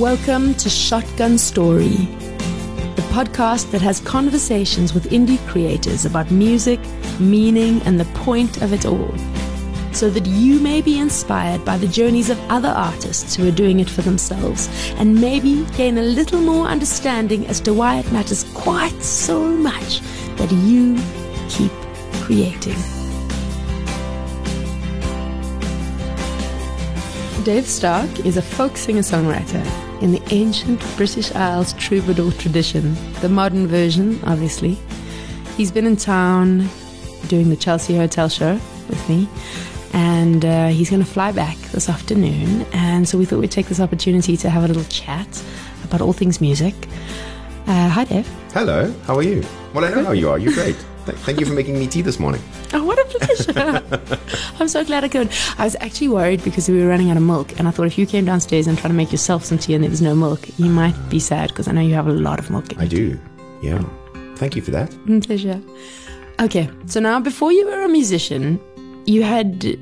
Welcome to Shotgun Story, the podcast that has conversations with indie creators about music, meaning, and the point of it all, so that you may be inspired by the journeys of other artists who are doing it for themselves, and maybe gain a little more understanding as to why it matters quite so much that you keep creating. Dave Starke is a folk singer songwriter in the ancient British Isles troubadour tradition, the modern version, obviously. He's been in town doing the Chelsea Hotel show with me, and uh, he's going to fly back this afternoon. And so we thought we'd take this opportunity to have a little chat about all things music. Uh, hi, Dave. Hello, how are you? Well, I know how you are. You're great. Thank you for making me tea this morning. Oh, what a pleasure. I'm so glad I could. I was actually worried because we were running out of milk, and I thought if you came downstairs and tried to make yourself some tea and there was no milk, you might be sad because I know you have a lot of milk. I do. Yeah. Thank you for that. Mm, pleasure. Okay, so now before you were a musician, you had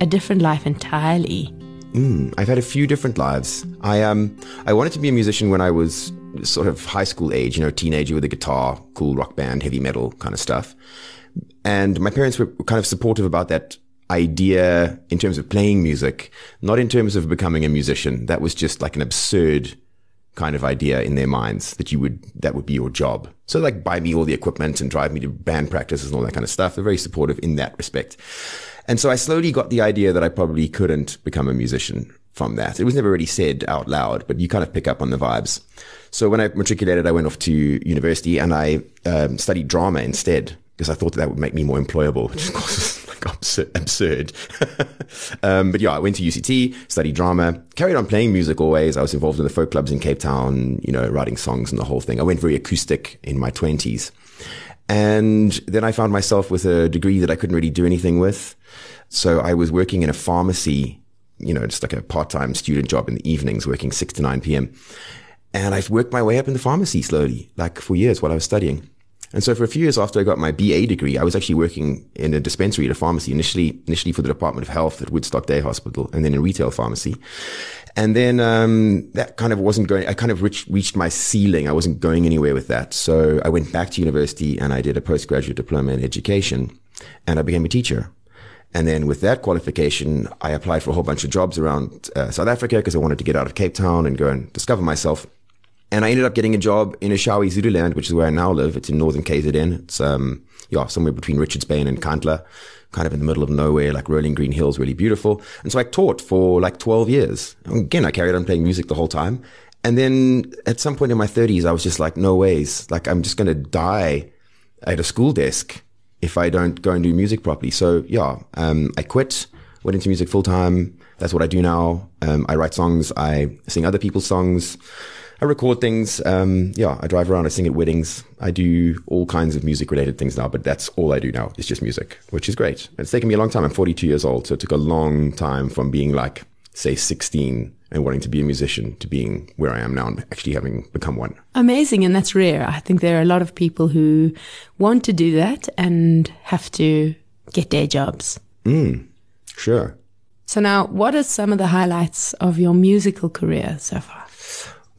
a different life entirely. Mm, I've had a few different lives. I um I wanted to be a musician when I was sort of high school age, you know, teenager with a guitar, cool rock band, heavy metal kind of stuff. And my parents were kind of supportive about that idea in terms of playing music, not in terms of becoming a musician. That was just like an absurd kind of idea in their minds that you would, that would be your job. So like buy me all the equipment and drive me to band practices and all that kind of stuff. They're very supportive in that respect. And so I slowly got the idea that I probably couldn't become a musician from that. It was never really said out loud, but you kind of pick up on the vibes. So when I matriculated, I went off to university and I um, studied drama instead because I thought that, that would make me more employable, which of course is like absurd. um, but yeah, I went to UCT, studied drama, carried on playing music always. I was involved in the folk clubs in Cape Town, you know, writing songs and the whole thing. I went very acoustic in my twenties. And then I found myself with a degree that I couldn't really do anything with. So I was working in a pharmacy, you know, just like a part-time student job in the evenings, working 6 to 9 p.m. And I've worked my way up in the pharmacy slowly, like for years while I was studying. And so for a few years after I got my BA degree, I was actually working in a dispensary at a pharmacy, initially, initially for the Department of Health at Woodstock Day Hospital and then in retail pharmacy. And then, um, that kind of wasn't going, I kind of reached, reached my ceiling. I wasn't going anywhere with that. So I went back to university and I did a postgraduate diploma in education and I became a teacher. And then with that qualification, I applied for a whole bunch of jobs around uh, South Africa because I wanted to get out of Cape Town and go and discover myself. And I ended up getting a job in Eshowe, Zululand, which is where I now live. It's in northern KZN. It's, um, yeah, somewhere between Richards Bay and Nkandla, kind of in the middle of nowhere, like rolling green hills, really beautiful. And so I taught for like 12 years. Again, I carried on playing music the whole time. And then at some point in my 30s, I was just like, no ways. Like, I'm just going to die at a school desk if I don't go and do music properly. So yeah, um, I quit, went into music full time. That's what I do now. Um, I write songs. I sing other people's songs. I record things. Um, yeah, I drive around. I sing at weddings. I do all kinds of music related things now, but that's all I do now. It's just music, which is great. It's taken me a long time. I'm 42 years old. So it took a long time from being like, say 16 and wanting to be a musician to being where I am now and actually having become one. Amazing. And that's rare. I think there are a lot of people who want to do that and have to get day jobs. Mm, sure. So now, what are some of the highlights of your musical career so far?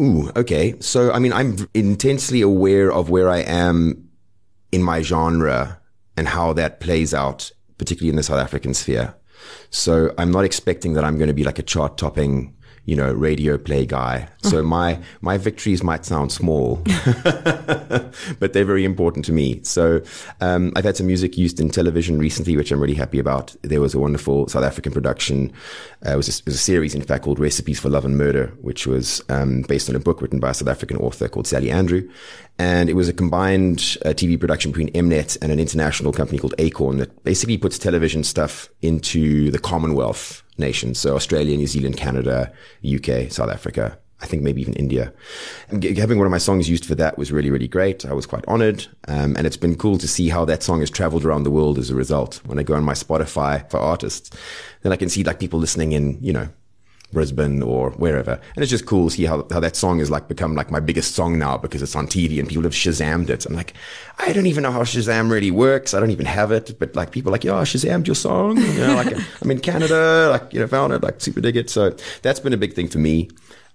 Ooh, okay. So, I mean, I'm intensely aware of where I am in my genre and how that plays out, particularly in the South African sphere. So I'm not expecting that I'm going to be like a chart topping you know, radio play guy. So my, my victories might sound small, but they're very important to me. So, um, I've had some music used in television recently, which I'm really happy about. There was a wonderful South African production. Uh, it, was a, it was a series, in fact, called Recipes for Love and Murder, which was, um, based on a book written by a South African author called Sally Andrew. And it was a combined uh, TV production between Mnet and an international company called Acorn that basically puts television stuff into the Commonwealth nations. So Australia, New Zealand, Canada, UK, South Africa. I think maybe even India. And having one of my songs used for that was really, really great. I was quite honored. Um, and it's been cool to see how that song has traveled around the world as a result. When I go on my Spotify for artists, then I can see like people listening in, you know, Brisbane or wherever. And it's just cool to see how, how that song has like become like my biggest song now because it's on TV and people have Shazammed it. I'm like, I don't even know how Shazam really works. I don't even have it. But like people are like, yeah, Shazammed your song. You know, like I'm in Canada, like, you know, found it, like super dig it. So that's been a big thing for me.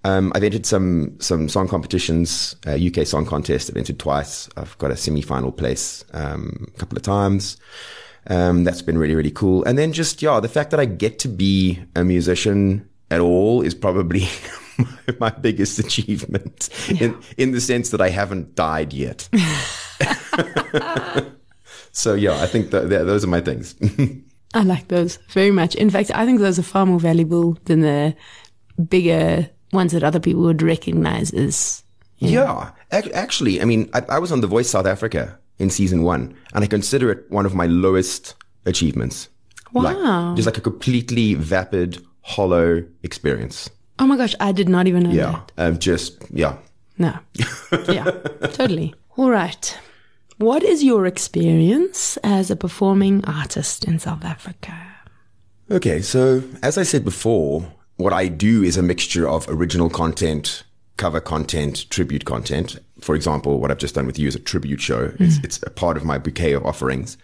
Um, I've entered some some song competitions, uh, UK Song Contest. I've entered twice. I've got a semi final place um, a couple of times. Um, that's been really really cool. And then just yeah, the fact that I get to be a musician at all is probably my biggest achievement yeah. in in the sense that I haven't died yet. so yeah, I think that, that those are my things. I like those very much. In fact, I think those are far more valuable than the bigger ones that other people would recognize as. Yeah, actually, I mean, I, I was on The Voice South Africa in season one, and I consider it one of my lowest achievements. Wow. Like, just like a completely vapid, hollow experience. Oh my gosh, I did not even know yeah, that. Um, just, yeah. No. yeah, totally. All right. What is your experience as a performing artist in South Africa? Okay, so as I said before, what I do is a mixture of original content, cover content, tribute content. For example, what I've just done with you is a tribute show. Mm. It's, it's a part of my bouquet of offerings.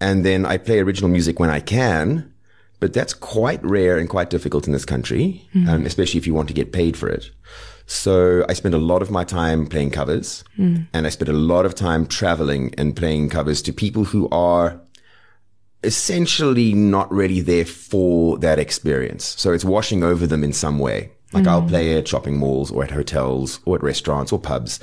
And then I play original music when I can, but that's quite rare and quite difficult in this country, mm. um, especially if you want to get paid for it. So I spend a lot of my time playing covers mm. and I spend a lot of time traveling and playing covers to people who are essentially not really there for that experience. So it's washing over them in some way. Like mm. I'll play at shopping malls or at hotels or at restaurants or pubs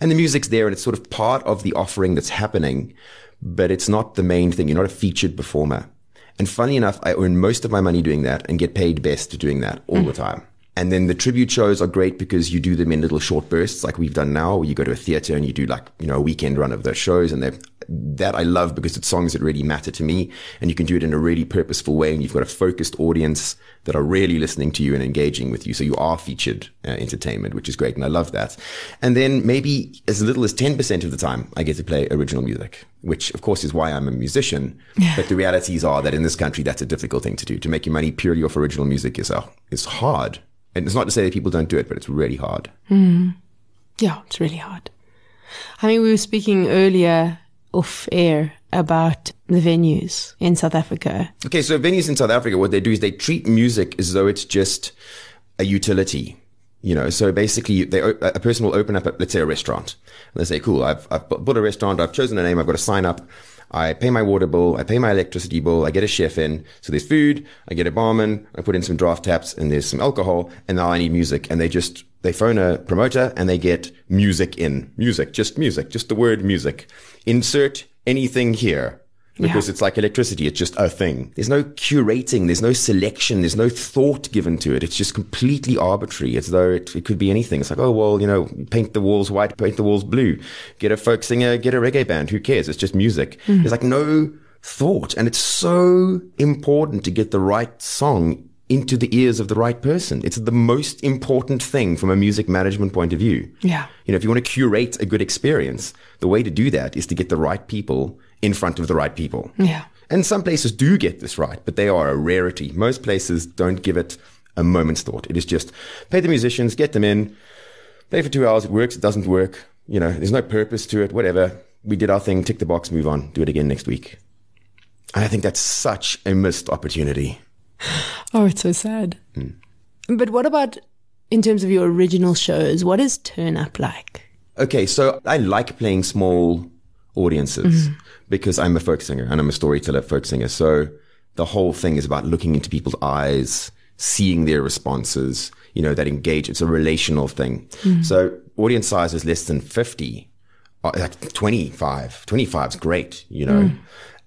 and the music's there and it's sort of part of the offering that's happening, but it's not the main thing. You're not a featured performer. And funny enough, I earn most of my money doing that and get paid best to doing that all mm. the time. And then the tribute shows are great because you do them in little short bursts, like we've done now, where you go to a theater and you do like, you know, a weekend run of those shows. And that I love because it's songs that really matter to me. And you can do it in a really purposeful way. And you've got a focused audience that are really listening to you and engaging with you. So you are featured uh, entertainment, which is great. And I love that. And then maybe as little as 10% of the time, I get to play original music, which of course is why I'm a musician. But the realities are that in this country, that's a difficult thing to do. To make your money purely off original music is, uh, is hard. And it's not to say that people don't do it, but it's really hard. Mm. Yeah, it's really hard. I mean, we were speaking earlier off air about the venues in South Africa. Okay, so venues in South Africa, what they do is they treat music as though it's just a utility. You know, so basically, they, a person will open up, a, let's say, a restaurant. And they say, "Cool, I've I've built a restaurant. I've chosen a name. I've got a sign up. I pay my water bill, I pay my electricity bill, I get a chef in. So there's food, I get a barman, I put in some draft taps and there's some alcohol and now I need music. And they just, they phone a promoter and they get music in. Music, just music, just the word music. Insert anything here because yeah. it's like electricity. It's just a thing. There's no curating. There's no selection. There's no thought given to it. It's just completely arbitrary as though it, it, could be anything. It's like, oh, well, you know, paint the walls white, paint the walls blue, get a folk singer, get a reggae band. Who cares? It's just music. Mm. There's like no thought. And it's so important to get the right song into the ears of the right person. It's the most important thing from a music management point of view. Yeah. You know, if you want to curate a good experience, the way to do that is to get the right people in front of the right people. Yeah. And some places do get this right, but they are a rarity. Most places don't give it a moment's thought. It is just pay the musicians, get them in, play for two hours. It works. It doesn't work. You know, there's no purpose to it. Whatever. We did our thing. Tick the box. Move on. Do it again next week. And I think that's such a missed opportunity. Oh, it's so sad. Mm. But what about in terms of your original shows? What is turn up like? Okay, so I like playing small audiences. Mm-hmm because I'm a folk singer and I'm a storyteller folk singer. So the whole thing is about looking into people's eyes, seeing their responses, you know, that engage. It's a relational thing. Mm. So audience size is less than 50, uh, like 25. 25 is great, you know. Mm.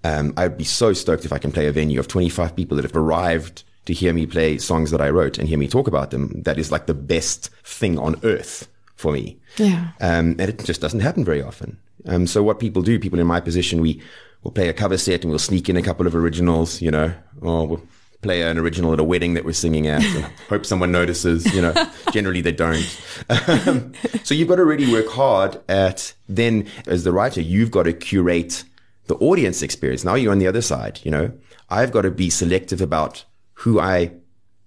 Um, I'd be so stoked if I can play a venue of 25 people that have arrived to hear me play songs that I wrote and hear me talk about them. That is like the best thing on earth for me. Yeah. Um, and it just doesn't happen very often. Um, so what people do, people in my position, we will play a cover set and we'll sneak in a couple of originals, you know, or we'll play an original at a wedding that we're singing at and hope someone notices, you know, generally they don't. Um, so you've got to really work hard at then as the writer, you've got to curate the audience experience. Now you're on the other side, you know, I've got to be selective about who I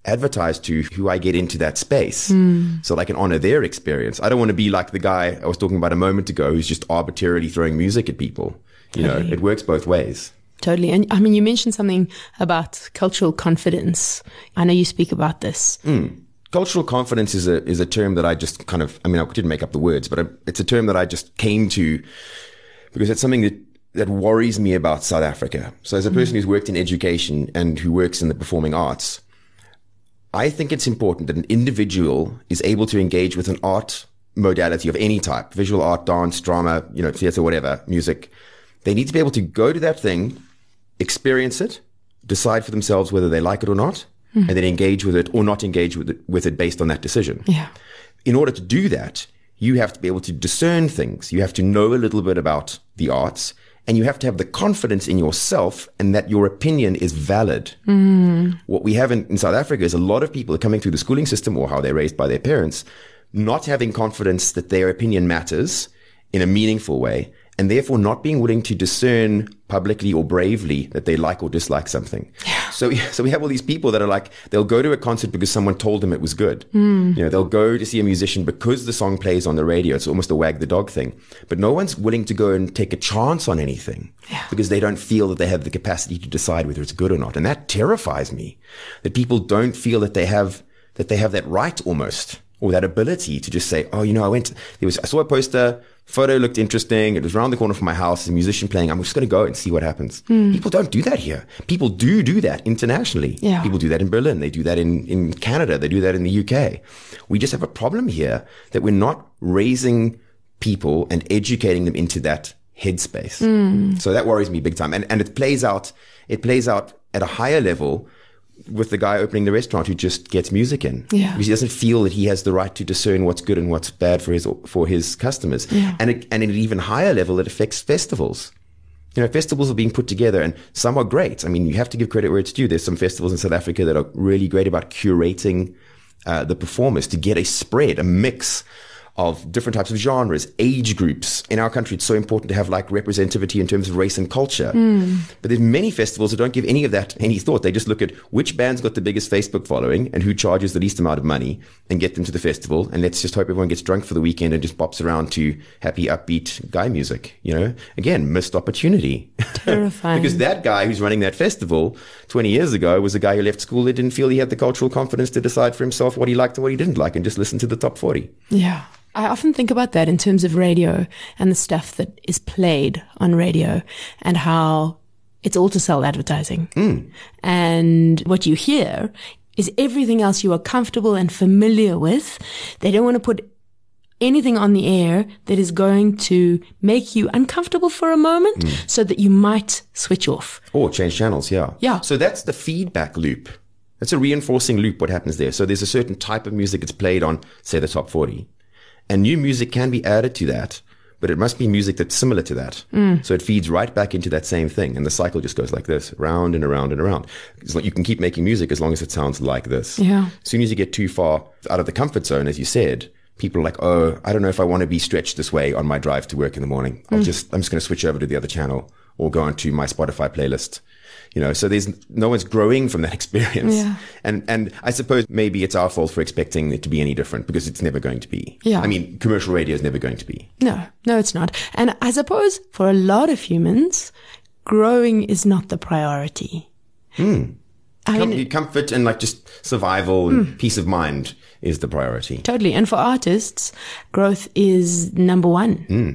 advertise to who I get into that space mm. so I can honor their experience. I don't want to be like the guy I was talking about a moment ago who's just arbitrarily throwing music at people. You totally. know, it works both ways. Totally. And I mean, you mentioned something about cultural confidence. I know you speak about this. Mm. cultural confidence is a is a term that I just kind of I mean I didn't make up the words, but I, it's a term that I just came to because it's something that that worries me about South Africa. So as a person mm. who's worked in education and who works in the performing arts, I think it's important that an individual is able to engage with an art modality of any type, visual art, dance, drama, you know, theater, whatever, music. They need to be able to go to that thing, experience it, decide for themselves whether they like it or not, hmm. and then engage with it or not engage with it, with it based on that decision. Yeah. In order to do that, you have to be able to discern things. You have to know a little bit about the arts and you have to have the confidence in yourself and that your opinion is valid. Mm. What we have in, in South Africa is a lot of people are coming through the schooling system or how they're raised by their parents, not having confidence that their opinion matters in a meaningful way and therefore not being willing to discern publicly or bravely that they like or dislike something. Yeah. So, so we have all these people that are like, they'll go to a concert because someone told them it was good. Hmm. You know, they'll go to see a musician because the song plays on the radio. It's almost a wag the dog thing. But no one's willing to go and take a chance on anything because they don't feel that they have the capacity to decide whether it's good or not. And that terrifies me that people don't feel that they have, that they have that right almost or that ability to just say, oh, you know, I went, there was, I saw a poster, photo looked interesting. It was around the corner from my house, a musician playing. I'm just going to go and see what happens. Hmm. People don't do that here. People do do that internationally. Yeah. People do that in Berlin. They do that in, in Canada. They do that in the UK. We just have a problem here that we're not raising people and educating them into that headspace. Hmm. So that worries me big time. And, and it plays out, it plays out at a higher level with the guy opening the restaurant who just gets music in. Yeah. Because he doesn't feel that he has the right to discern what's good and what's bad for his for his customers. Yeah. And it, and at an even higher level, it affects festivals. You know, festivals are being put together and some are great. I mean, you have to give credit where it's due. There's some festivals in South Africa that are really great about curating uh, the performers to get a spread, a mix of different types of genres, age groups. In our country, it's so important to have like representativity in terms of race and culture. Hmm. But there's many festivals that don't give any of that any thought. They just look at which band's got the biggest Facebook following and who charges the least amount of money and get them to the festival. And let's just hope everyone gets drunk for the weekend and just bops around to happy, upbeat guy music. You know, again, missed opportunity. Terrifying. because that guy who's running that festival 20 years ago was a guy who left school that didn't feel he had the cultural confidence to decide for himself what he liked and what he didn't like and just listen to the top 40. Yeah. I often think about that in terms of radio and the stuff that is played on radio and how it's all to sell advertising. Mm. And what you hear is everything else you are comfortable and familiar with. They don't want to put anything on the air that is going to make you uncomfortable for a moment mm. so that you might switch off. Or change channels, yeah. Yeah. So that's the feedback loop. That's a reinforcing loop what happens there. So there's a certain type of music that's played on, say, the top 40. And new music can be added to that, but it must be music that's similar to that. Mm. So it feeds right back into that same thing. And the cycle just goes like this, round and around and around. Like you can keep making music as long as it sounds like this. Yeah. As soon as you get too far out of the comfort zone, as you said, people are like, oh, I don't know if I want to be stretched this way on my drive to work in the morning. Mm. I'll just, I'm just going to switch over to the other channel or go onto my Spotify playlist. You know, so there's no one's growing from that experience. Yeah. And, and I suppose maybe it's our fault for expecting it to be any different because it's never going to be. Yeah. I mean, commercial radio is never going to be. No, no, it's not. And I suppose for a lot of humans, growing is not the priority. Hmm. I Com- mean, comfort and like just survival and hmm. peace of mind is the priority. totally. And for artists, growth is number one. Hmm.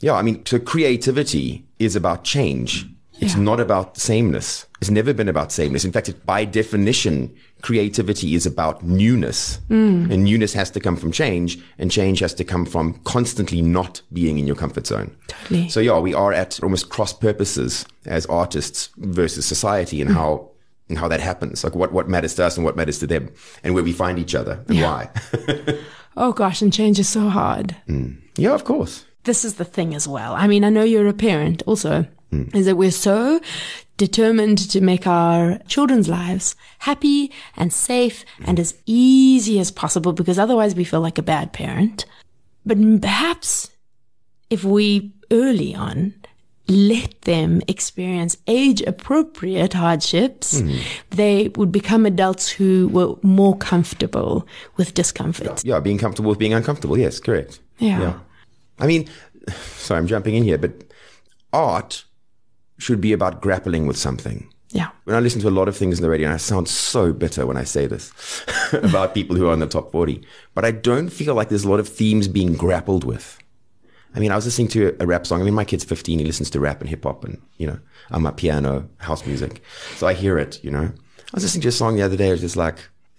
Yeah, I mean, so creativity is about change. It's Yeah. not about sameness. It's never been about sameness. In fact, it, by definition, creativity is about newness. Mm. And newness has to come from change, and change has to come from constantly not being in your comfort zone. Totally. So, yeah, we are at almost cross purposes as artists versus society and mm. how. And how that happens, like what, what matters to us and what matters to them, and where we find each other and why. Oh gosh, and change is so hard. Mm. yeah, of course. This is the thing as well. I mean, I know you're a parent also, Mm. is that we're so determined to make our children's lives happy and safe mm. and as easy as possible because otherwise we feel like a bad parent. But perhaps if we early on let them experience age appropriate hardships, mm. they would become adults who were more comfortable with discomfort. Yeah, being comfortable with being uncomfortable. Yes, correct. Yeah. I mean, sorry, I'm jumping in here, but art should be about grappling with something. Yeah. When I listen to a lot of things in the radio, and I sound so bitter when I say this about people who are in the top 40, but I don't feel like there's a lot of themes being grappled with. I mean, I was listening to a rap song. I mean, my kid's 15. He listens to rap and hip hop and, you know, I'm a piano, house music. So I hear it, you know. I was listening to a song the other day. It was just like,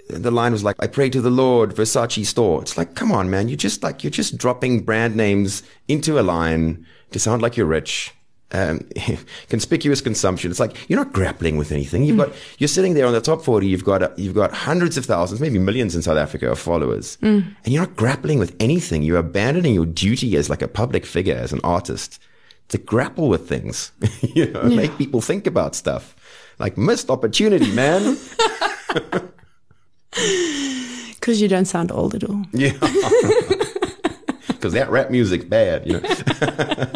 the line was like, I pray to the Lord, Versace store. It's like, come on, man. You're just like, you're just dropping brand names into a line to sound like you're rich. Um, conspicuous consumption. It's like you're not grappling with anything. You've got you're sitting there on the top forty. You've got you've got hundreds of thousands, maybe millions in South Africa of followers, and you're not grappling with anything. You're abandoning your duty as like a public figure, as an artist, to grapple with things. you know, make people think about stuff. Like missed opportunity, man. Because you don't sound old at all. yeah, because that rap music's bad. You know.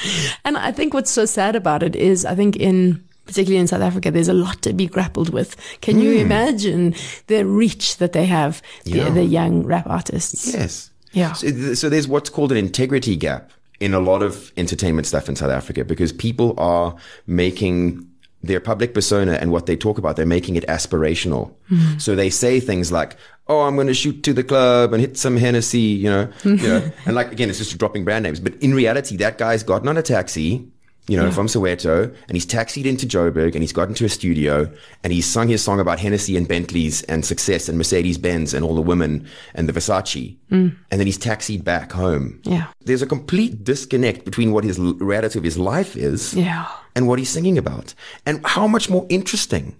And I think what's so sad about it is, I think in particularly in South Africa, there's a lot to be grappled with. Can you hmm. imagine the reach that they have, the, Yeah. the young rap artists? Yes. Yeah. So, so there's what's called an integrity gap in a lot of entertainment stuff in South Africa because people are making their public persona and what they talk about, they're making it aspirational. Hmm. So they say things like, Oh, I'm going to shoot to the club and hit some Hennessy, you know, you know, and like, again, it's just dropping brand names. But in reality, that guy's gotten on a taxi, you know, from Soweto and he's taxied into Joburg and he's got into a studio and he's sung his song about Hennessy and Bentleys and success and Mercedes Benz and all the women and the Versace. Mm. And then he's taxied back home. Yeah. There's a complete disconnect between what his reality of his life is Yeah. and what he's singing about. And how much more interesting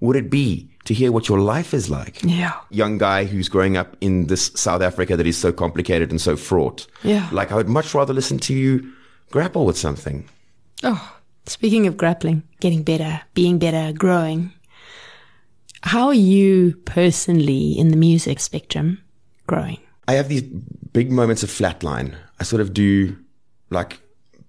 would it be to hear what your life is like? Yeah. Young guy who's growing up in this South Africa that is so complicated and so fraught. Yeah. Like I would much rather listen to you grapple with something. Oh, speaking of grappling, getting better, being better, growing. How are you personally in the music spectrum growing? I have these big moments of flatline. I sort of do like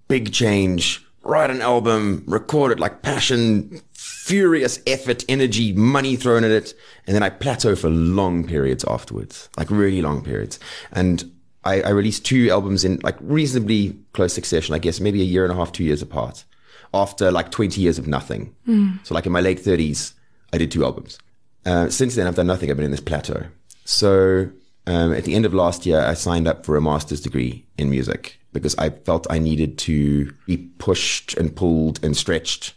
big change, write an album, record it like passion, furious effort, energy, money thrown at it. And then I plateau for long periods afterwards, like really long periods. And I, I released two albums in like reasonably close succession, I guess, maybe a year and a half, two years apart after like 20 years of nothing. So like in my late 30s, I did two albums. Uh, since then, I've done nothing. I've been in this plateau. So um, at the end of last year, I signed up for a master's degree in music because I felt I needed to be pushed and pulled and stretched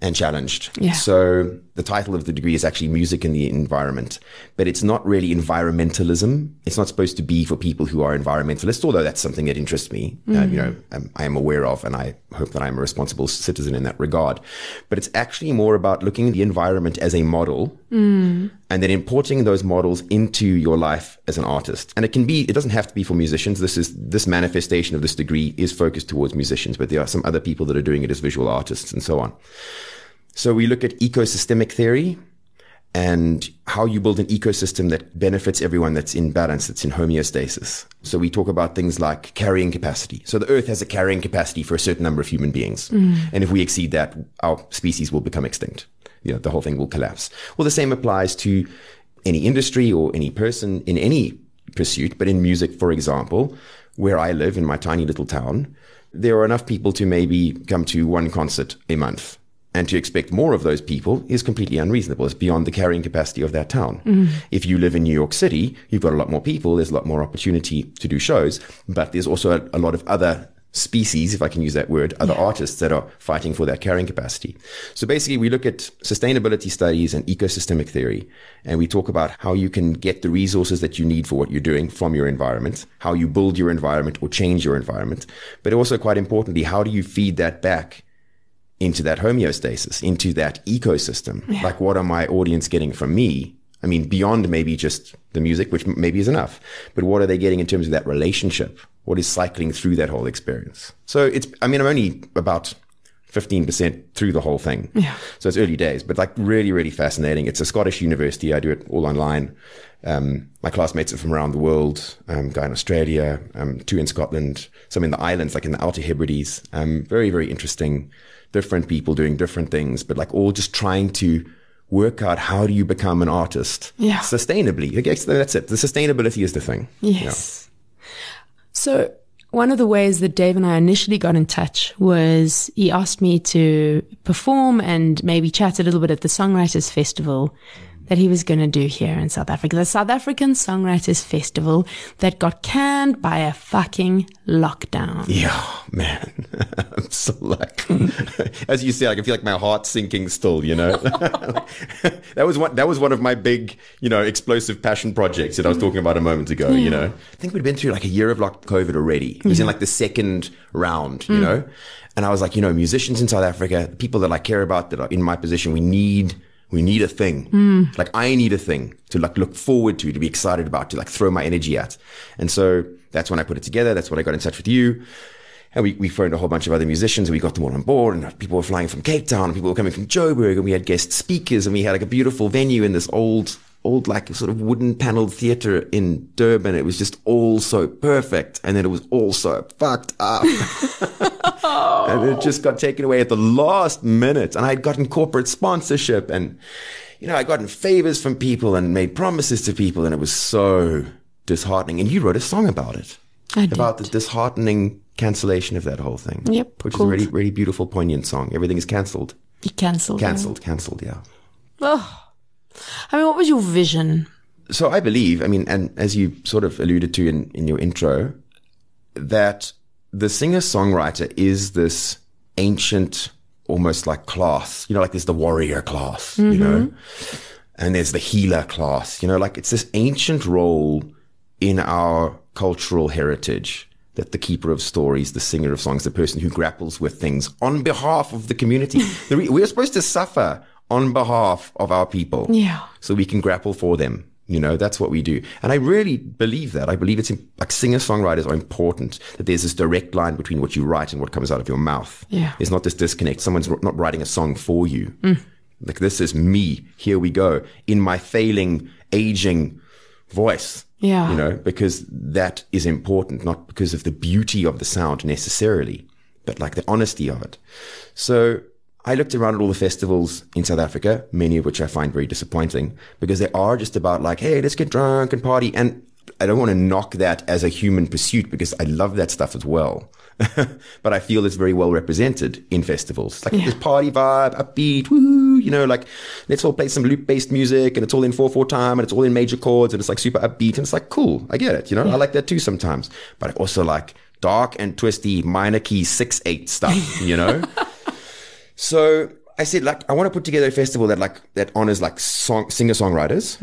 and challenged. Yeah. So the title of the degree is actually music in the environment, but it's not really environmentalism. It's not supposed to be for people who are environmentalists, although that's something that interests me. Um, you know, um, I am aware of, and I hope that I'm a responsible citizen in that regard. But it's actually more about looking at the environment as a model Mm. and then importing those models into your life as an artist. And it can be, it doesn't have to be for musicians. This is, this manifestation of this degree is focused towards musicians, but there are some other people that are doing it as visual artists and so on. So we look at ecosystemic theory and how you build an ecosystem that benefits everyone that's in balance, that's in homeostasis. So we talk about things like carrying capacity. So the earth has a carrying capacity for a certain number of human beings. Mm. And if we exceed that, our species will become extinct. You know, the whole thing will collapse. Well, the same applies to any industry or any person in any pursuit, but in music, for example, where I live in my tiny little town, there are enough people to maybe come to one concert a month. And to expect more of those people is completely unreasonable. It's beyond the carrying capacity of that town. Mm. If you live in New York City, you've got a lot more people. There's a lot more opportunity to do shows, but there's also a, a lot of other species, if I can use that word, other artists that are fighting for that carrying capacity. So basically, we look at sustainability studies and ecosystemic theory, and we talk about how you can get the resources that you need for what you're doing from your environment, how you build your environment or change your environment, but also quite importantly, how do you feed that back into that homeostasis, into that ecosystem? Like, what are my audience getting from me? I mean, beyond maybe just the music, which maybe is enough, but what are they getting in terms of that relationship? What is cycling through that whole experience? So it's, I mean, I'm only about 15% through the whole thing. Yeah. So it's early days, but like really, really fascinating. It's a Scottish university. I do it all online. Um, my classmates are from around the world, um, guy in Australia, um, two in Scotland, some in the islands, like in the Outer Hebrides. Um, very, very interesting, different people doing different things, but like all just trying to work out how do you become an artist Yeah. sustainably. That's it. The sustainability is the thing. Yes. So one of the ways that Dave and I initially got in touch was he asked me to perform and maybe chat a little bit at the Songwriters Festival that he was going to do here in South Africa. The South African Songwriters Festival that got canned by a fucking lockdown. Yeah, man. I'm so like, as you say, I can feel like my heart sinking still, you know? that was one, that was one of my big, you know, explosive passion projects that I was mm. talking about a moment ago, you know? I think we'd been through like a year of like COVID already. It was in mm. like the second round, you mm. know? And I was like, you know, musicians in South Africa, people that I care about that are in my position, we need we need a thing. Hmm. Like I need a thing to like look forward to, to be excited about, to like throw my energy at. And so that's when I put it together. That's when I got in touch with you. And we, we phoned a whole bunch of other musicians and we got them all on board and people were flying from Cape Town and people were coming from Joburg and we had guest speakers and we had like a beautiful venue in this old, old like sort of wooden paneled theater in Durban. It was just all so perfect. And then it was all so fucked up. and it just got taken away at the last minute. And I'd gotten corporate sponsorship and, you know, I'd gotten favors from people and made promises to people. And it was so disheartening. And you wrote a song about it. I did. About the disheartening cancellation of that whole thing. Yep, Which is a really, really beautiful, poignant song. Everything is cancelled. Cancelled. Cancelled, cancelled, yeah. Oh. I mean, what was your vision? So I believe, I mean, and as you sort of alluded to in, in your intro, that the singer songwriter is this ancient, almost like class, you know, like there's the warrior class, you know, mm-hmm. and there's the healer class, you know, like it's this ancient role in our cultural heritage that the keeper of stories, the singer of songs, the person who grapples with things on behalf of the community. We're supposed to suffer on behalf of our people Yeah. so we can grapple for them. You know, that's what we do. And I really believe that. I believe it's like singer songwriters are important, that there's this direct line between what you write and what comes out of your mouth. Yeah. There's not this disconnect. Someone's not writing a song for you. Mm. Like this is me. Here we go in my failing, aging voice. Yeah. You know, because that is important, not because of the beauty of the sound necessarily, but like the honesty of it. So I looked around at all the festivals in South Africa, many of which I find very disappointing because they are just about like, hey, let's get drunk and party. And I don't want to knock that as a human pursuit because I love that stuff as well. but I feel it's very well represented in festivals. Like this party vibe, upbeat, woo, you know, like let's all play some loop based music and it's all in 4 4 time and it's all in major chords and it's like super upbeat and it's like cool. I get it. You know, I like that too sometimes. But I also like dark and twisty minor key 6 8 stuff, you know? So I said, like, I want to put together a festival that like that honors like song singer songwriters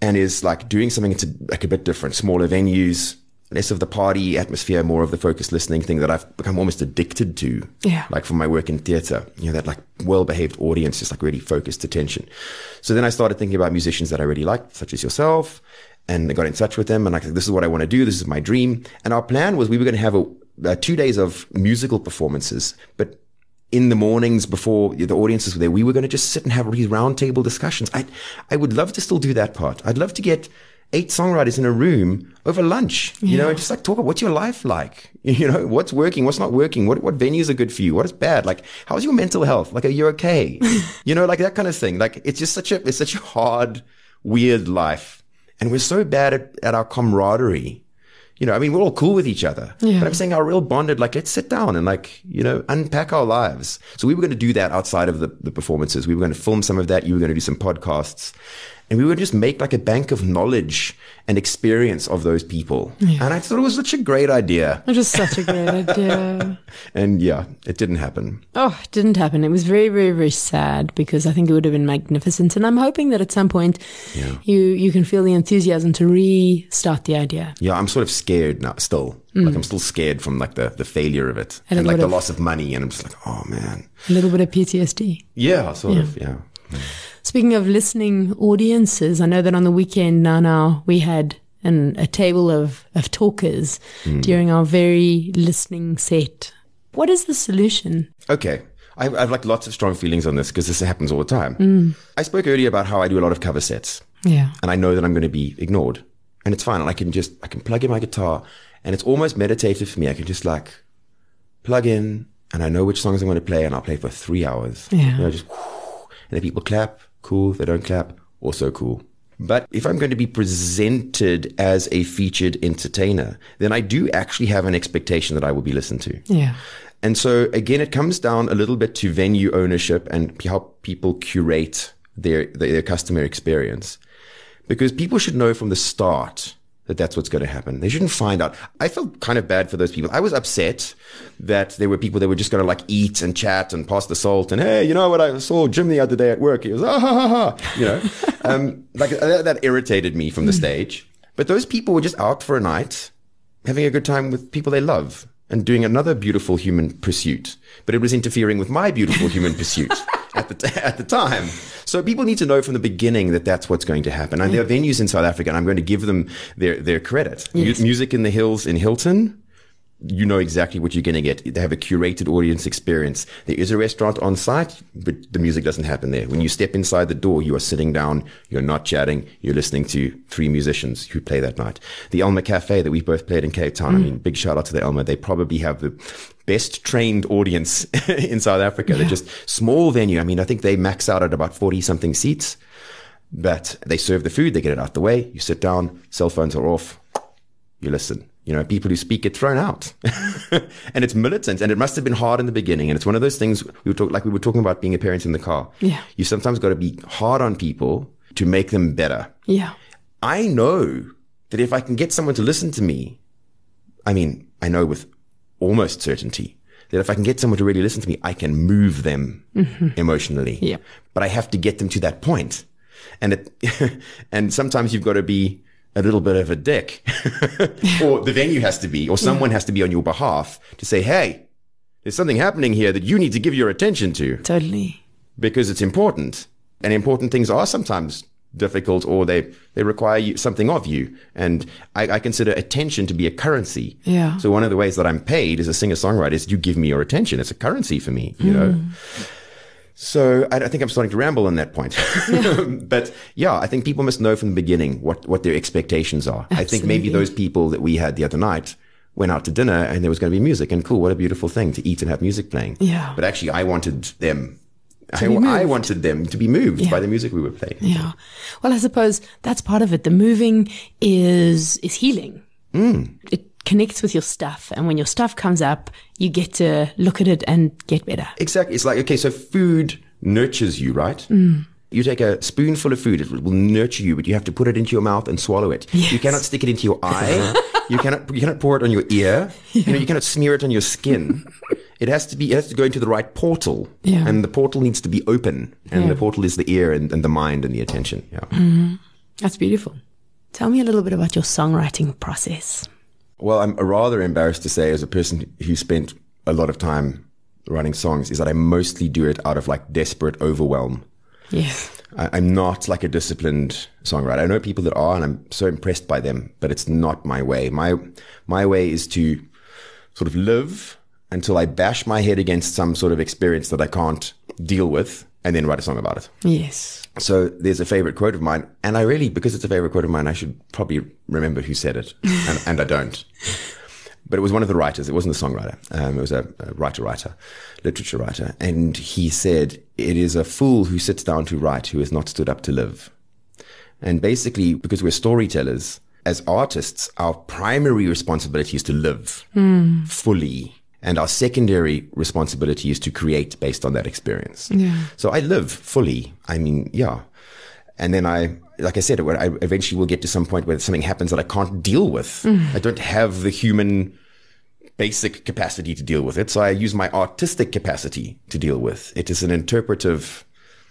and is like doing something that's like a bit different, smaller venues, less of the party atmosphere, more of the focused listening thing that I've become almost addicted to. Yeah. Like from my work in theater, you know, that like well behaved audience, just like really focused attention. So then I started thinking about musicians that I really liked, such as yourself. And I got in touch with them and like, this is what I want to do. This is my dream. And our plan was we were going to have a, uh, two days of musical performances, but in the mornings before the audiences were there, we were going to just sit and have these roundtable discussions. I, I would love to still do that part. I'd love to get eight songwriters in a room over lunch, you know, and just like talk about what's your life like? You know, what's working, what's not working, what, what venues are good for you, what is bad? Like, how's your mental health? Like, are you okay? you know, like that kind of thing. Like, it's just such a, it's such a hard, weird life. And we're so bad at, at our camaraderie. You know, I mean, we're all cool with each other. Yeah. But I'm saying our real bonded, like, let's sit down and like, you know, unpack our lives. So we were going to do that outside of the, the performances. We were going to film some of that. You were going to do some podcasts. And we would just make like a bank of knowledge and experience of those people. And I thought it was such a great idea. It was such a great idea. And yeah, it didn't happen. Oh, it didn't happen. It was very, very, very sad because I think it would have been magnificent. And I'm hoping that at some point you, you can feel the enthusiasm to restart the idea. Yeah, I'm sort of scared now still. Mm. Like I'm still scared from like the, the failure of it And like the loss of money. And I'm just like, oh man. A little bit of PTSD. Yeah, sort of. Yeah. Speaking of listening audiences, I know that on the weekend now, now we had an, a table of, of talkers hmm. during our very listening set. What is the solution? Okay. I have, I have like lots of strong feelings on this because this happens all the time. Hmm. I spoke earlier about how I do a lot of cover sets Yeah. and I know that I'm going to be ignored and it's fine. And I can just, I can plug in my guitar and it's almost meditative for me. I can just like plug in and I know which songs I'm going to play and I'll play for three hours. Yeah. You know, just, and then people clap, cool. They don't clap, also cool. But if I'm going to be presented as a featured entertainer, then I do actually have an expectation that I will be listened to. Yeah. And so again, it comes down a little bit to venue ownership and how people curate their, their customer experience. Because people should know from the start that that's what's going to happen. They shouldn't find out. I felt kind of bad for those people. I was upset that there were people that were just going to like eat and chat and pass the salt and hey, you know what? I saw Jim the other day at work. He was ah ha ha ha. You know, um, like that, that irritated me from the stage. But those people were just out for a night, having a good time with people they love and doing another beautiful human pursuit. But it was interfering with my beautiful human pursuit at the t- at the time. So people need to know from the beginning that that's what's going to happen. And there are venues in South Africa, and I'm going to give them their their credit. Mu- Music in the Hills in Hilton. You know exactly what you're going to get. They have a curated audience experience. There is a restaurant on site, but the music doesn't happen there. When you step inside the door, you are sitting down, you're not chatting, you're listening to three musicians who play that night. The Alma Cafe that we both played in Cape Town. I mean, mm. big shout out to the Alma. They probably have the best trained audience in South Africa. They're just small venue. I mean, I think they max out at about 40 something seats, but they serve the food, they get it out the way. You sit down, cell phones are off, you listen. You know, people who speak get thrown out. and it's militant and it must have been hard in the beginning. And it's one of those things we were talking, like we were talking about being a parent in the car. Yeah. You sometimes got to be hard on people to make them better. Yeah. I know that if I can get someone to listen to me, I mean, I know with almost certainty that if I can get someone to really listen to me, I can move them mm-hmm. emotionally. Yeah. But I have to get them to that point. And it, and sometimes you've got to be a little bit of a dick or the venue has to be, or someone has to be on your behalf to say, Hey, there's something happening here that you need to give your attention to Totally. because it's important. And important things are sometimes difficult or they, they require you, something of you. And I, I consider attention to be a currency. Yeah. So one of the ways that I'm paid as a singer songwriter is you give me your attention. It's a currency for me, you mm. know? So I, I think I'm starting to ramble on that point. but yeah, I think people must know from the beginning what, what their expectations are. I think maybe those people that we had the other night went out to dinner and there was going to be music and cool. What a beautiful thing to eat and have music playing. Yeah. But actually I wanted them I, I wanted them to be moved Yeah. by the music we were playing. Yeah. Well, I suppose that's part of it. The moving is is healing. Hmm. It connects with your stuff, and when your stuff comes up, you get to look at it and get better. Exactly. It's like, okay, so food nurtures you, right? Mm. You take a spoonful of food, it will nurture you, but you have to put it into your mouth and swallow it. You cannot stick it into your eye. you cannot, you cannot pour it on your ear. You know, you cannot smear it on your skin. it has to be, it has to go into the right portal. Yeah. And the portal needs to be open. And Yeah. the portal is the ear and, and the mind and the attention. Yeah. Mm-hmm. That's beautiful. Tell me a little bit about your songwriting process. Well, I'm rather embarrassed to say, as a person who spent a lot of time writing songs, is that I mostly do it out of like desperate overwhelm. Yes. I, I'm not like a disciplined songwriter. I know people that are, and I'm so impressed by them, but it's not my way. My my way is to sort of live until I bash my head against some sort of experience that I can't deal with, and then write a song about it. Yes. So there's a favorite quote of mine, and I really, because it's a favorite quote of mine, I should probably remember who said it, and, and I don't. But it was one of the writers. It wasn't a songwriter. Um, it was a, a writer, writer, literature writer, and he said, "It is a fool who sits down to write who has not stood up to live." And basically, because we're storytellers, as artists, our primary responsibility is to live fully. And our secondary responsibility is to create based on that experience. Yeah. So I live fully. I mean, yeah. And then I, like I said, I eventually will get to some point where something happens that I can't deal with. Mm. I don't have the human basic capacity to deal with it. So I use my artistic capacity to deal with. It is an interpretive,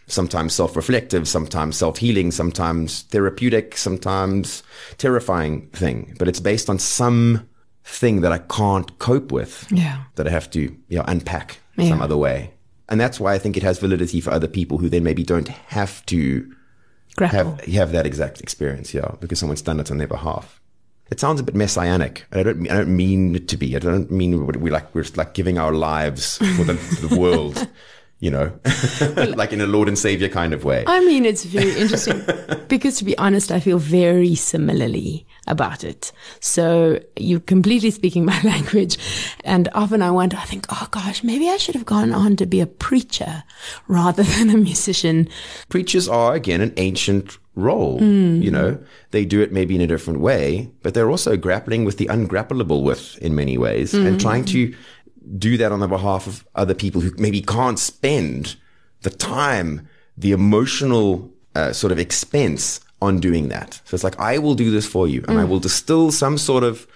sometimes self-reflective, sometimes self-healing, sometimes therapeutic, sometimes terrifying thing. But it's based on some thing that I can't cope with Yeah. that I have to you know, unpack Yeah. some other way. And that's why I think it has validity for other people who then maybe don't have to Grapple. have have that exact experience, yeah, because someone's done it on their behalf. It sounds a bit messianic. and I don't mean, I don't mean it to be. I don't mean we like we're like giving our lives for the, for the world, you know, like in a Lord and Savior kind of way. I mean, it's very interesting because, to be honest, I feel very similarly about it. So you're completely speaking my language. And often I wonder, I think, oh gosh, maybe I should have gone on to be a preacher rather than a musician. Preachers are again an ancient role. Hmm. You know, they do it maybe in a different way, but they're also grappling with the ungrappleable with in many ways and hmm. trying to do that on the behalf of other people who maybe can't spend the time, the emotional uh, sort of expense on doing that. So it's like, I will do this for you and I will distill some sort of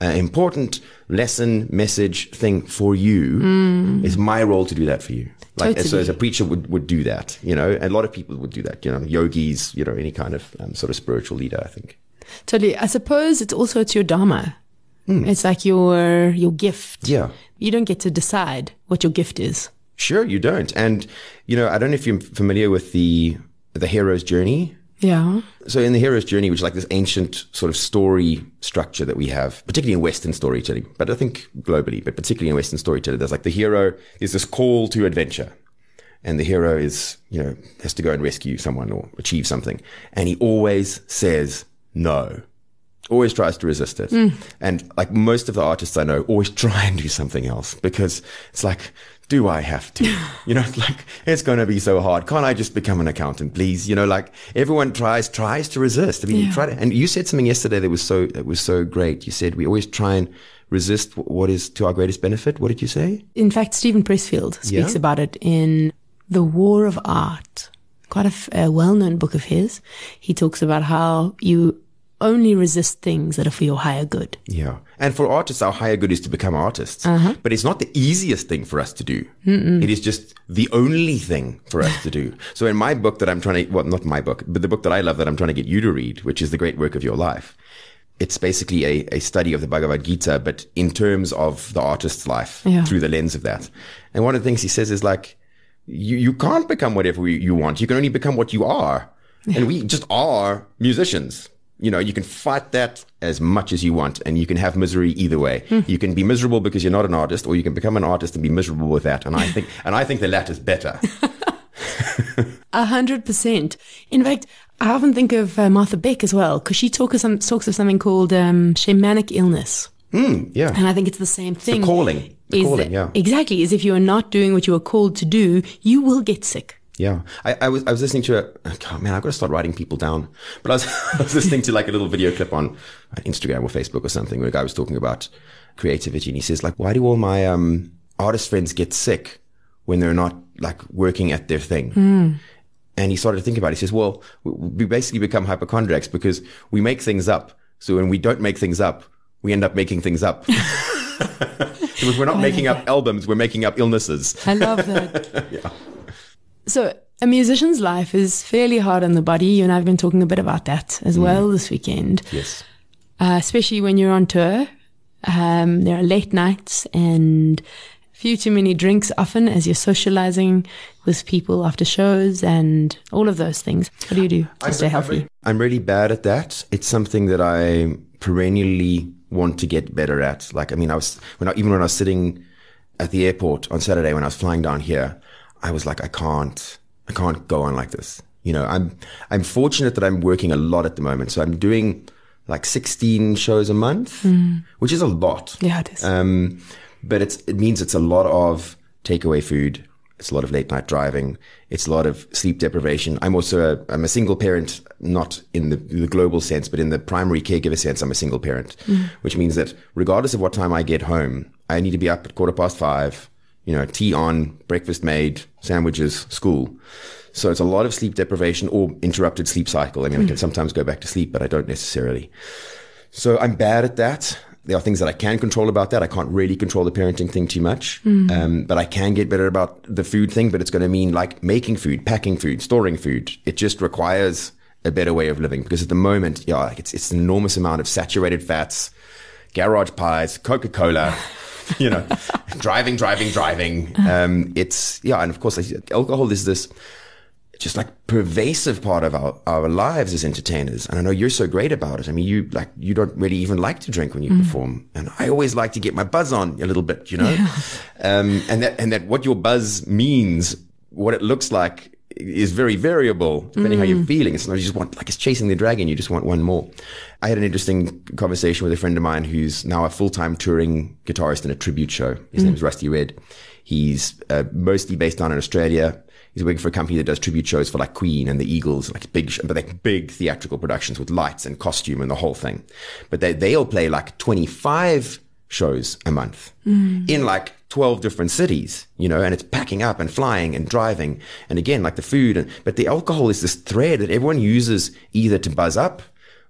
uh, important lesson, message thing for you. It's my role to do that for you. Like, so as a preacher would, would do that, you know, and a lot of people would do that, you know, yogis, you know, any kind of um, sort of spiritual leader, I think. Totally. I suppose it's also it's your dharma. Mm. It's like your your gift. Yeah. You don't get to decide what your gift is. Sure, you don't. And, you know, I don't know if you're familiar with the, the hero's journey. Yeah. So in the hero's journey, which is like this ancient sort of story structure that we have, particularly in Western storytelling, but I think globally, but particularly in Western storytelling, there's like the hero is this call to adventure. And the hero is, you know, has to go and rescue someone or achieve something. And he always says no. Always tries to resist it. Mm. And like most of the artists I know always try and do something else because it's like, do I have to? You know, like it's going to be so hard. Can't I just become an accountant, please? You know, like everyone tries, tries to resist. I mean, you Yeah. try to, and you said something yesterday that was so, that was so great. You said we always try and resist what is to our greatest benefit. What did you say? In fact, Steven Pressfield speaks Yeah? about it in The War of Art, quite a, f- a well-known book of his. He talks about how you only resist things that are for your higher good. Yeah. And for artists, our higher good is to become artists. Uh-huh. But it's not the easiest thing for us to do. It is just the only thing for us to do. So in my book that I'm trying to, well, not my book, but the book that I love that I'm trying to get you to read, which is The Great Work of Your Life. It's basically a, a study of the Bhagavad Gita, but in terms of the artist's life Yeah. through the lens of that. And one of the things he says is like, you, you can't become whatever you, you want. You can only become what you are. And we just are musicians. You know, you can fight that as much as you want and you can have misery either way. You can be miserable because you're not an artist or you can become an artist and be miserable with that. And I think, and I think the latter's better. A hundred percent. In fact, I often think of uh, Martha Beck as well, because she talks, some, talks of something called um, shamanic illness. Mm, yeah. And I think it's the same thing. The calling. The Is calling, that- yeah. Exactly. Is if you are not doing what you are called to do, you will get sick. Yeah, I, I was I was listening to a oh, man. I've got to start writing people down. But I was I was listening to like a little video clip on Instagram or Facebook or something where a guy was talking about creativity, and he says like, "Why do all my um, artist friends get sick when they're not like working at their thing?" And he started to think about it. He says, "Well, we basically become hypochondriacs because we make things up. So when we don't make things up, we end up making things up." Because we're not making up albums, we're making up illnesses. I love that. So, a musician's life is fairly hard on the body. You and I have been talking a bit about that as well this weekend, Yes. uh, especially when you're on tour. Um, there are late nights and few too many drinks often as you're socializing with people after shows and all of those things. What do you do to stay healthy? I'm really bad at that. It's something that I perennially want to get better at. Like, I mean, I was, when I, even when I was sitting at the airport on Saturday when I was flying down here, I was like, I can't, I can't go on like this. You know, I'm, I'm fortunate that I'm working a lot at the moment. So I'm doing like 16 shows a month, which is a lot. Yeah, it is. Um, but it's, it means it's a lot of takeaway food. It's a lot of late night driving. It's a lot of sleep deprivation. I'm also a, I'm a single parent, not in the, the global sense, but in the primary caregiver sense, I'm a single parent, which means that regardless of what time I get home, I need to be up at quarter past five, you know, tea on, breakfast made, sandwiches, school. So it's a lot of sleep deprivation or interrupted sleep cycle. I mean, I can sometimes go back to sleep, but I don't necessarily. So I'm bad at that. There are things that I can control about that. I can't really control the parenting thing too much. Um, but I can get better about the food thing, but it's going to mean like making food, packing food, storing food. It just requires a better way of living because at the moment, yeah, it's, it's an enormous amount of saturated fats, garage pies, Coca-Cola, you know, driving, driving, driving. Um, it's, yeah. And of course, alcohol is this, just like pervasive part of our, our lives as entertainers. And I know you're so great about it. I mean, you like, you don't really even like to drink when you perform. And I always like to get my buzz on a little bit, you know? Um, and that, and that what your buzz means, what it looks like is very variable depending how you're mm. feeling. It's not you just want, like it's chasing the dragon. You just want one more. I had an interesting conversation with a friend of mine who's now a full-time touring guitarist in a tribute show. His name mm. is Rusty Red. He's uh, mostly based down in Australia. He's working for a company that does tribute shows for like Queen and the Eagles, like big, but like big theatrical productions with lights and costume and the whole thing. But they, they'll play like 25 shows a month mm. in like 12 different cities, you know, and it's packing up and flying and driving. And again, like the food and, but the alcohol is this thread that everyone uses either to buzz up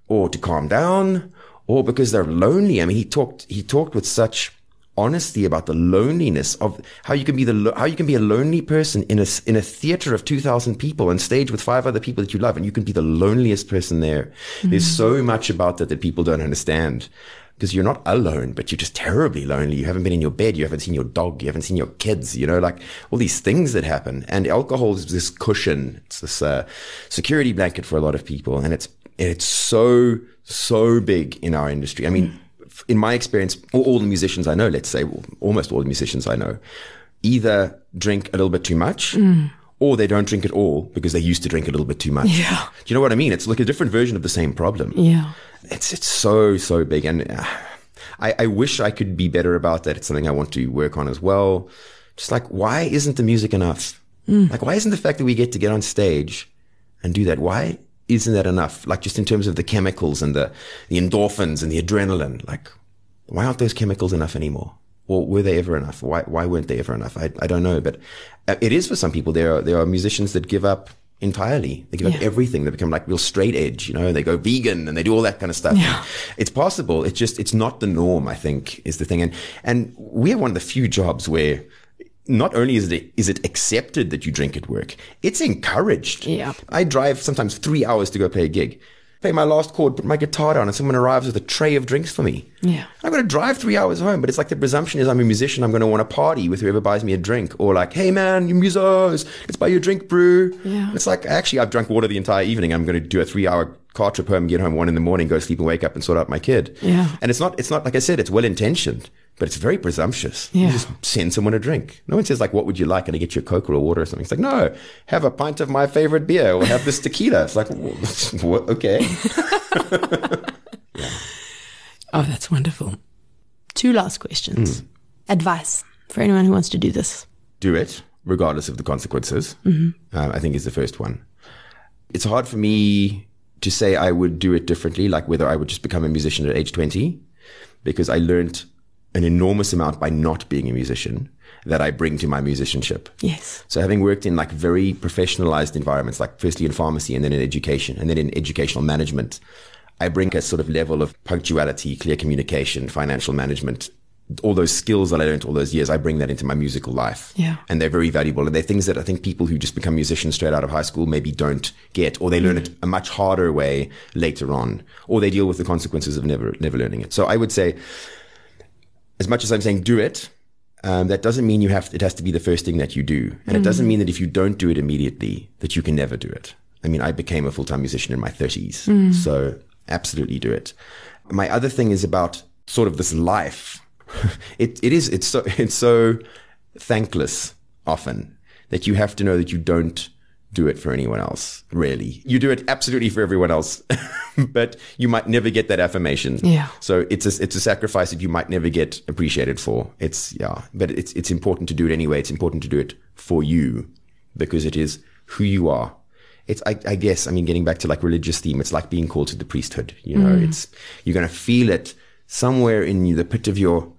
or to calm down or because they're lonely. I mean, he talked, he talked with such honesty about the loneliness of how you can be the, how you can be a lonely person in a, in a theater of 2000 people on stage with five other people that you love and you can be the loneliest person there. There's mm-hmm. so much about that that people don't understand because you're not alone, but you're just terribly lonely. You haven't been in your bed. You haven't seen your dog. You haven't seen your kids, you know, like all these things that happen. And alcohol is this cushion. It's this, uh, security blanket for a lot of people. And it's, it's so, so big in our industry. I mean, in my experience, all, all the musicians I know, let's say well, almost all the musicians I know, either drink a little bit too much or they don't drink at all because they used to drink a little bit too much. Yeah. Do you know what I mean? It's like a different version of the same problem Yeah. It's it's so so big and uh, I, I wish I could be better about that. It's something I want to work on as well. Just like why isn't the music enough? Like why isn't the fact that we get to get on stage and do that? Why isn't that enough? Like just in terms of the chemicals and the the endorphins and the adrenaline. Like why aren't those chemicals enough anymore? Or were they ever enough? Why why weren't they ever enough? I I don't know, but uh, it is for some people. There are there are musicians that give up entirely. They give up everything. They become like real straight edge, you know, they go vegan and they do all that kind of stuff. Yeah. It's possible. It's just, it's not the norm, I think, is the thing. And, and we have one of the few jobs where not only is it, is it accepted that you drink at work, it's encouraged. Yeah. I drive sometimes three hours to go play a gig. Play my last chord, put my guitar down, and someone arrives with a tray of drinks for me. Yeah. I'm going to drive three hours home, but it's like the presumption is I'm a musician. I'm going to want to party with whoever buys me a drink, or like, hey man, you musos, let's buy you a drink, brew. Yeah. It's like actually I've drunk water the entire evening. I'm going to do a three hour car trip home, get home one in the morning, go sleep and wake up and sort out my kid. Yeah. And it's not, it's not like I said, it's well intentioned, but it's very presumptuous. Yeah. You just send someone a drink. No one says like, what would you like? And I get you a Coke or a water or something. It's like, no, have a pint of my favorite beer or have this tequila. It's like, what? okay. Oh, that's wonderful. Two last questions. Advice for anyone who wants to do this. do it regardless of the consequences. Um, I think is the first one. It's hard for me to say I would do it differently, like whether I would just become a musician at age 20, because I learned an enormous amount by not being a musician that I bring to my musicianship. Yes. So having worked in like very professionalized environments, like firstly in pharmacy and then in education and then in educational management, I bring a sort of level of punctuality, clear communication, financial management, all those skills that I learned all those years. I bring that into my musical life. Yeah. And they're very valuable. And they're things that I think people who just become musicians straight out of high school maybe don't get, or they learn it a much harder way later on, or they deal with the consequences of never, never learning it. So I would say, as much as I'm saying do it, um, that doesn't mean you have it has to be the first thing that you do, and it doesn't mean that if you don't do it immediately that you can never do it. I mean, I became a full time musician in my 30s, so absolutely do it. My other thing is about sort of this life. it it is it's so it's so thankless often that you have to know that you don't do it for anyone else. Really, you do it absolutely for everyone else, but you might never get that affirmation. Yeah. So it's a, it's a sacrifice that you might never get appreciated for. It's yeah, but it's it's important to do it anyway. It's important to do it for you because it is who you are. It's I, I guess I mean getting back to like religious theme. It's like being called to the priesthood. You know, mm. it's you're gonna feel it somewhere in the pit of your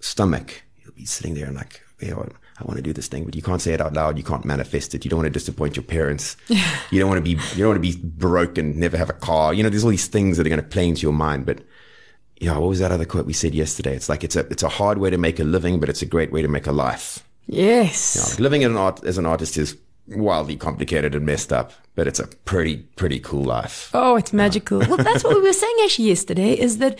stomach. You'll be sitting there and like, yeah, I want to do this thing, but you can't say it out loud. You can't manifest it. You don't want to disappoint your parents. you don't want to be, you don't want to be broken, never have a car. You know, there's all these things that are going to play into your mind. But yeah, what was that other quote we said yesterday? It's like, it's a, it's a hard way to make a living, but it's a great way to make a life. Yes. Like living as an art, as an artist is wildly complicated and messed up, but it's a pretty, pretty cool life. Oh, it's magical. well, that's what we were saying actually yesterday is that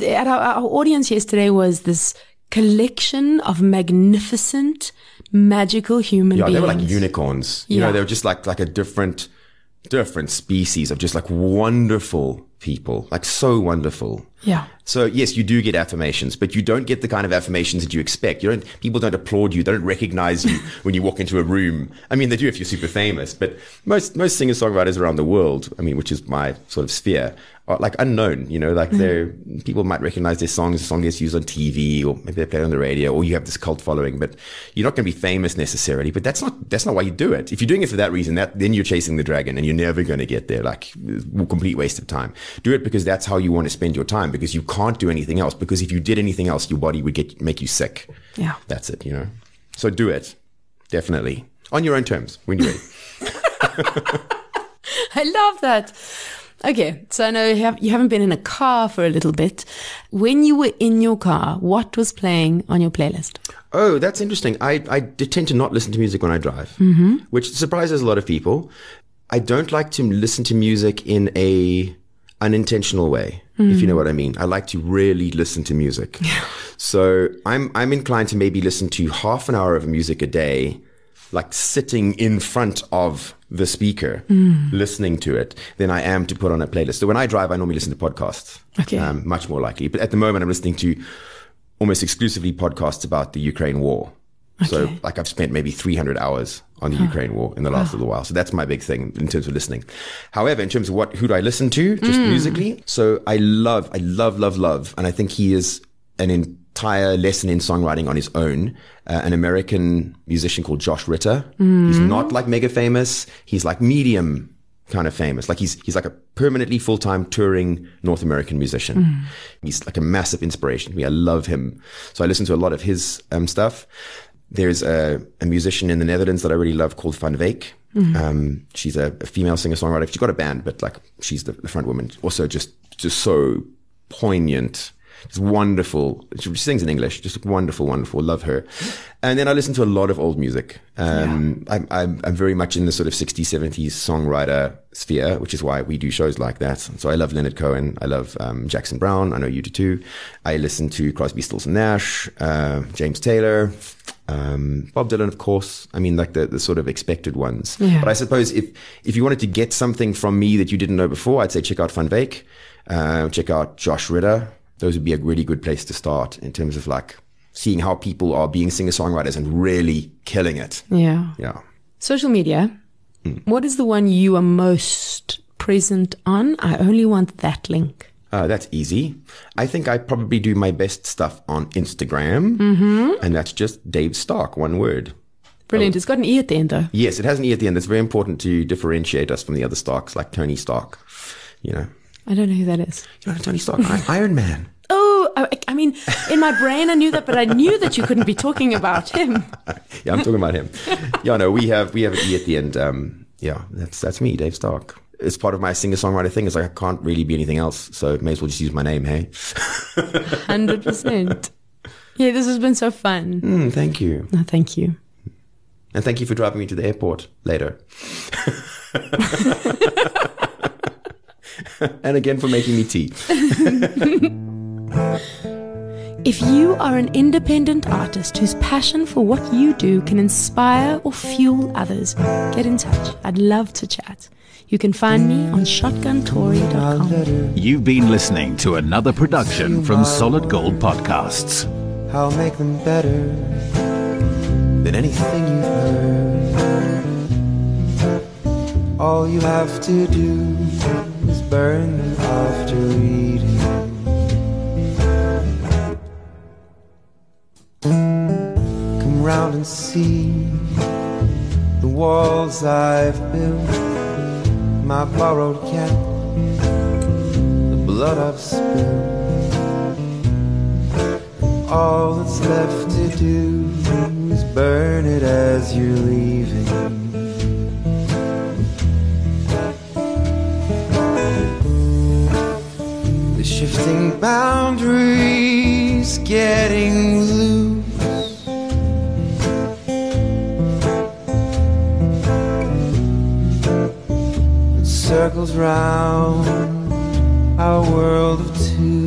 at our, our audience yesterday was this collection of magnificent, magical human Yeah, beings. Yeah, they were like unicorns. You Yeah. know, they were just like like a different different species of just like wonderful people, like so wonderful. Yeah. So yes, you do get affirmations, but you don't get the kind of affirmations that you expect. You don't. People don't applaud you. They don't recognize you when you walk into a room. I mean, they do if you're super famous, but most most singer songwriters around the world, I mean, which is my sort of sphere, are like unknown. You know, like mm-hmm. they're people might recognize their songs. The song gets used on TV, or maybe they play on the radio, or you have this cult following. But you're not going to be famous necessarily. But that's not that's not why you do it. If you're doing it for that reason, that then you're chasing the dragon, and you're never going to get there. Like complete waste of time. Do it because that's how you want to spend your time. Because you can't do anything else. Because if you did anything else, your body would get make you sick. Yeah. That's it. You know. So do it definitely on your own terms when you're ready. I love that. Okay, so I know you, have, you haven't been in a car for a little bit. When you were in your car, what was playing on your playlist? Oh, that's interesting. I, I tend to not listen to music when I drive, mm-hmm. which surprises a lot of people. I don't like to listen to music in a unintentional way, if you know what I mean. I like to really listen to music. So I'm I'm inclined to maybe listen to half an hour of music a day, like sitting in front of the speaker, listening to it, than I am to put on a playlist. So when I drive, I normally listen to podcasts. Okay. Um, much more likely. But at the moment, I'm listening to almost exclusively podcasts about the Ukraine war. So, like, I've spent maybe 300 hours on the Ukraine war in the last little while. So that's my big thing in terms of listening. However, in terms of what, who do I listen to just musically? So I love, I love, love, love. And I think he is an entire lesson in songwriting on his own. Uh, an American musician called Josh Ritter. He's not like mega famous. He's like medium kind of famous. Like he's he's like a permanently full time touring North American musician. He's like a massive inspiration to me. I love him. So I listen to a lot of his um, stuff. There's a, a musician in the Netherlands that I really love called VanWyck. Um, she's a, a female singer songwriter. She's got a band, but like she's the, the front woman. Also, just just so poignant. Just wonderful. She sings in English. Just wonderful, wonderful. Love her. And then I listen to a lot of old music. Um, I'm, I'm, I'm very much in the sort of 60s, 70s songwriter sphere, which is why we do shows like that. So I love Leonard Cohen. I love um, Jackson Browne. I know you do too. I listen to Crosby, Stills and Nash, uh, James Taylor, um, Bob Dylan, of course. I mean, like the, the sort of expected ones. Yeah. But I suppose if, if you wanted to get something from me that you didn't know before, I'd say check out VanWyck, uh, check out Josh Ritter. Those would be a really good place to start in terms of like seeing how people are being singer songwriters and really killing it. Yeah. Yeah. Social media. What is the one you are most present on? I only want that link. Uh, that's easy. I think I probably do my best stuff on Instagram, mm-hmm. and that's just Dave Starke, one word. Brilliant. It's got an E at the end though. Yes, it has an E at the end. It's very important to differentiate us from the other Starks, like Tony Stark. You know, I don't know who that is. you know Tony Stark, Iron Man. Oh, I, I mean, in my brain I knew that, but I knew that you couldn't be talking about him. Yeah, I'm talking about him. yeah, no, we have we have an E at the end. Um, yeah, that's that's me, Dave Starke. It's part of my singer songwriter thing. It's like I can't really be anything else, so it may as well just use my name. Hey, 100%. Yeah, this has been so fun. mm, thank you, No, thank you. and thank you for driving me to the airport later. and again for making me tea. If you are an independent artist whose passion for what you do can inspire or fuel others, get in touch. I'd love to chat. You can find me on shotguntory.com. You've been listening to another production from Solid Gold Podcasts. I'll make them better than anything you've heard. All you have to do is burn them after reading. Come round and see the walls I've built, my borrowed cat, the blood I've spilled. All that's left to do is burn it as you're leaving. The shifting boundaries getting loose. Circles round our world of two.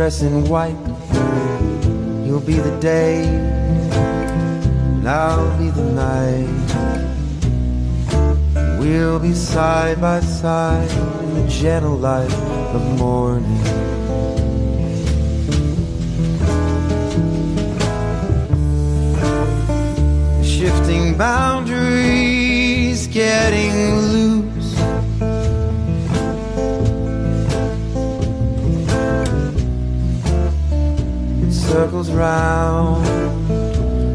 Dress in white. You'll be the day, and I'll be the night. We'll be side by side in the gentle light of morning. Shifting boundaries, getting circles round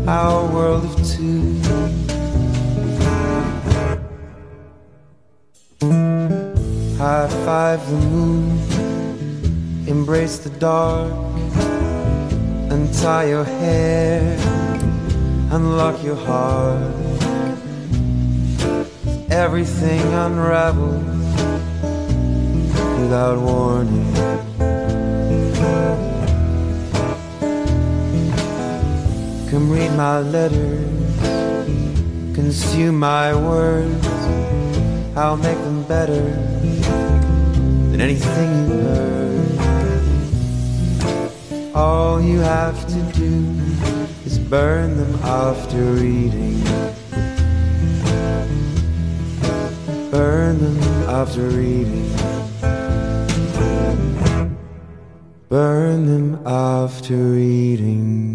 our world of two. High five the moon, embrace the dark, untie your hair, unlock your heart. Everything unravels without warning. Come read my letters, consume my words. I'll make them better than anything you've heard. All you have to do is burn them after reading. Burn them after reading. Burn them after reading.